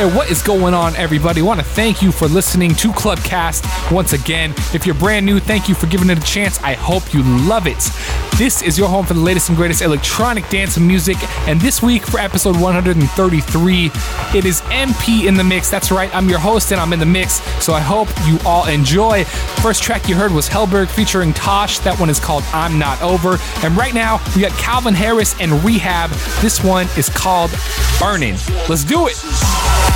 There, what is going on, everybody? I want to thank you for listening to Clubcast once again. If you're brand new, thank you for giving it a chance. I hope you love it. This is your home for the latest and greatest electronic dance music, and this week for episode 133, it is MP in the mix. That's right, I'm your host and I'm in the mix, so I hope you all enjoy. First track you heard was Hellberg featuring Tash. That one is called I'm Not Over. And right now, we got Calvin Harris and R3hab. This one is called Burning. Let's do it.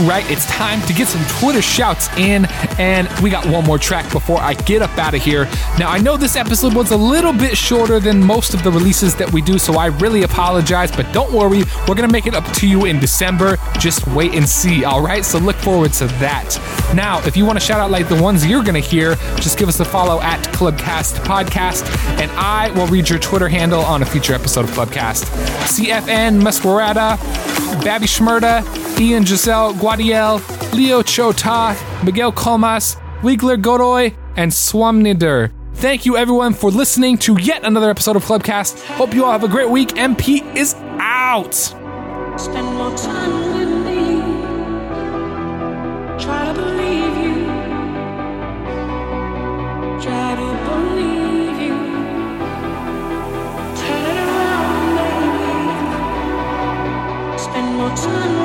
Right, it's time to get some Twitter shouts in, and we got one more track before I get up out of here. Now, I know this episode was a little bit shorter than most of the releases that we do, so I really apologize, but don't worry, we're gonna make it up to you in December. Just wait and see, all right? So look forward to that. Now, if you want to shout out like the ones you're gonna hear, just give us a follow at Clubcast Podcast, and I will read your Twitter handle on a future episode of Clubcast. CFN Musquerada, Babby Schmerda, Ian Giselle Guadiel, Leo Chota, Miguel Comas, Wigler Godoy, and Swamnider. Thank you everyone for listening to yet another episode of Clubcast. Hope you all have a great week. MP is out. Spend more time with me. Try to believe you. Try to believe you. Turn it around, baby. Spend more time.